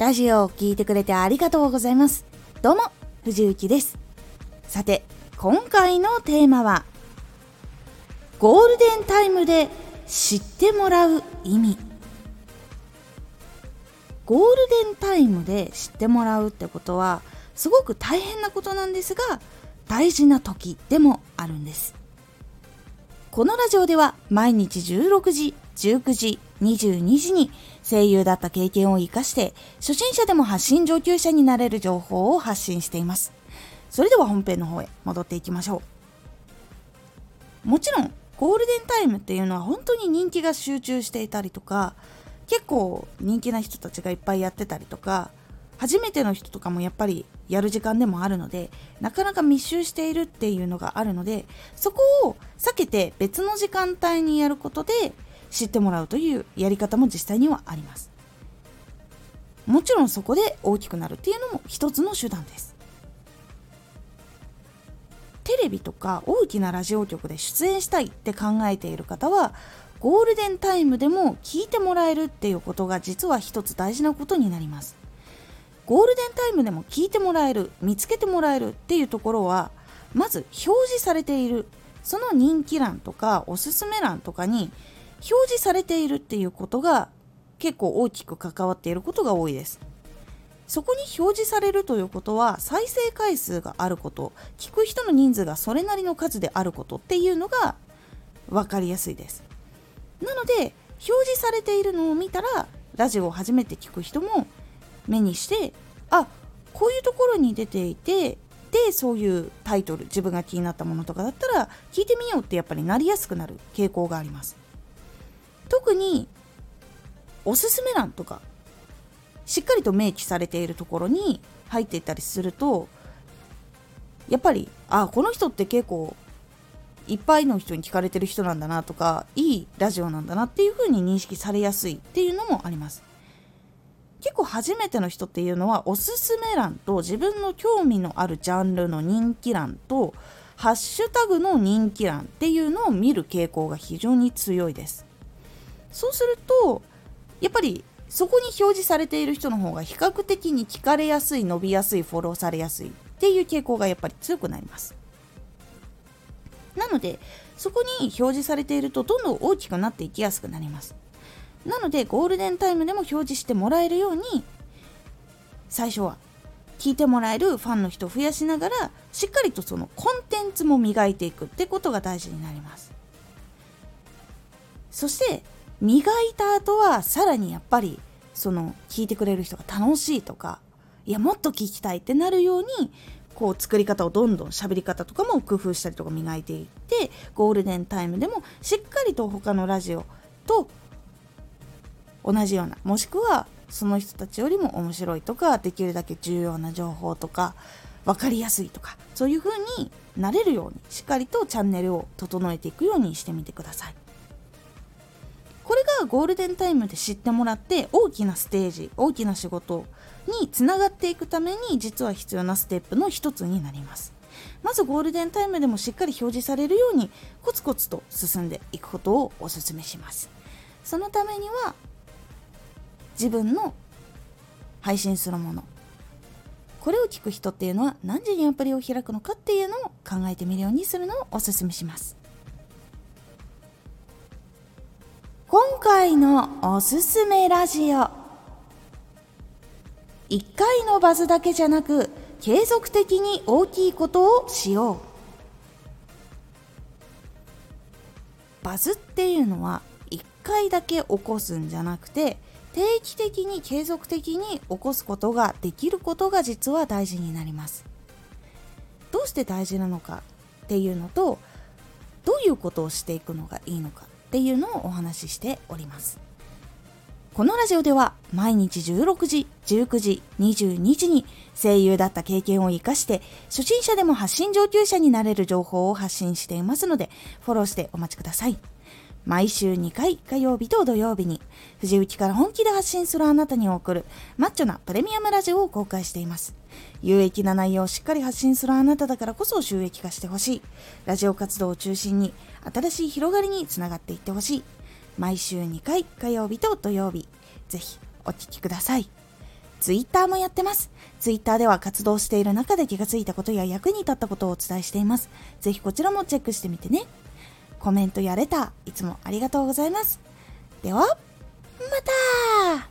ラジオを聴いてくれてありがとうございます。どうも、藤幸です。さて、今回のテーマは、ゴールデンタイムで知ってもらう意味。ゴールデンタイムで知ってもらうってことは、すごく大変なことなんですが、大事な時でもあるんです。このラジオでは毎日16時、19時、22時に声優だった経験を活かして初心者でも発信上級者になれる情報を発信しています。それでは本編の方へ戻っていきましょう。もちろんゴールデンタイムっていうのは本当に人気が集中していたりとか結構人気な人たちがいっぱいやってたりとか初めての人とかもやっぱりやる時間でもあるのでなかなか密集しているっていうのがあるのでそこを避けて別の時間帯にやることで知ってもらうというやり方も実際にはあります。もちろんそこで大きくなるっていうのも一つの手段です。テレビとか大きなラジオ局で出演したいって考えている方はゴールデンタイムでも聞いてもらえるっていうことが実は一つ大事なことになります。ゴールデンタイムでも聞いてもらえる見つけてもらえるっていうところはまず表示されているその人気欄とかおすすめ欄とかに表示されているっていうことが結構大きく関わっていることが多いです。そこに表示されるということは再生回数があること聞く人の人数がそれなりの数であることっていうのが分かりやすいです。なので表示されているのを見たらラジオを初めて聞く人も目にしてあこういうところに出ていてでそういうタイトル自分が気になったものとかだったら聞いてみようってやっぱりなりやすくなる傾向があります。特におすすめ欄とかしっかりと明記されているところに入っていったりするとやっぱりあこの人って結構いっぱいの人に聞かれてる人なんだなとかいいラジオなんだなっていう風に認識されやすいっていうのもあります。結構初めての人っていうのはおすすめ欄と自分の興味のあるジャンルの人気欄とハッシュタグの人気欄っていうのを見る傾向が非常に強いです。そうするとやっぱりそこに表示されている人の方が比較的に聞かれやすい伸びやすいフォローされやすいっていう傾向がやっぱり強くなります。なのでそこに表示されているとどんどん大きくなっていきやすくなります。なのでゴールデンタイムでも表示してもらえるように最初は聞いてもらえるファンの人を増やしながらしっかりとそのコンテンツも磨いていくってことが大事になります。そして磨いた後はさらにやっぱりその聞いてくれる人が楽しいとかいやもっと聞きたいってなるようにこう作り方をどんどん喋り方とかも工夫したりとか磨いていってゴールデンタイムでもしっかりと他のラジオと同じようなもしくはその人たちよりも面白いとかできるだけ重要な情報とか分かりやすいとかそういう風になれるようにしっかりとチャンネルを整えていくようにしてみてください。がゴールデンタイムで知ってもらって大きなステージ大きな仕事につながっていくために実は必要なステップの一つになります。まずゴールデンタイムでもしっかり表示されるようにコツコツと進んでいくことをお勧めします。そのためには自分の配信するもの。これを聞く人っていうのは何時にアプリを開くのかっていうのを考えてみるようにするのをおすすめします。今回のおすすめラジオ。1回のバズだけじゃなく継続的に大きいことをしよう。バズっていうのは1回だけ起こすんじゃなくて定期的に継続的に起こすことができることが実は大事になります。どうして大事なのかっていうのとどういうことをしていくのがいいのか。っていうのをお話ししておりますこのラジオでは毎日16時、19時、22時に声優だった経験を活かして初心者でも発信上級者になれる情報を発信していますのでフォローしてお待ちください。毎週2回火曜日と土曜日に藤雪から本気で発信するあなたに送るマッチョなプレミアムラジオを公開しています。有益な内容をしっかり発信するあなただからこそ収益化してほしい。ラジオ活動を中心に新しい広がりにつながっていってほしい。毎週2回火曜日と土曜日、ぜひお聴きください。ツイッターもやってます。ツイッターでは活動している中で気がついたことや役に立ったことをお伝えしています。ぜひこちらもチェックしてみてね。コメントやレター、いつもありがとうございます。では、また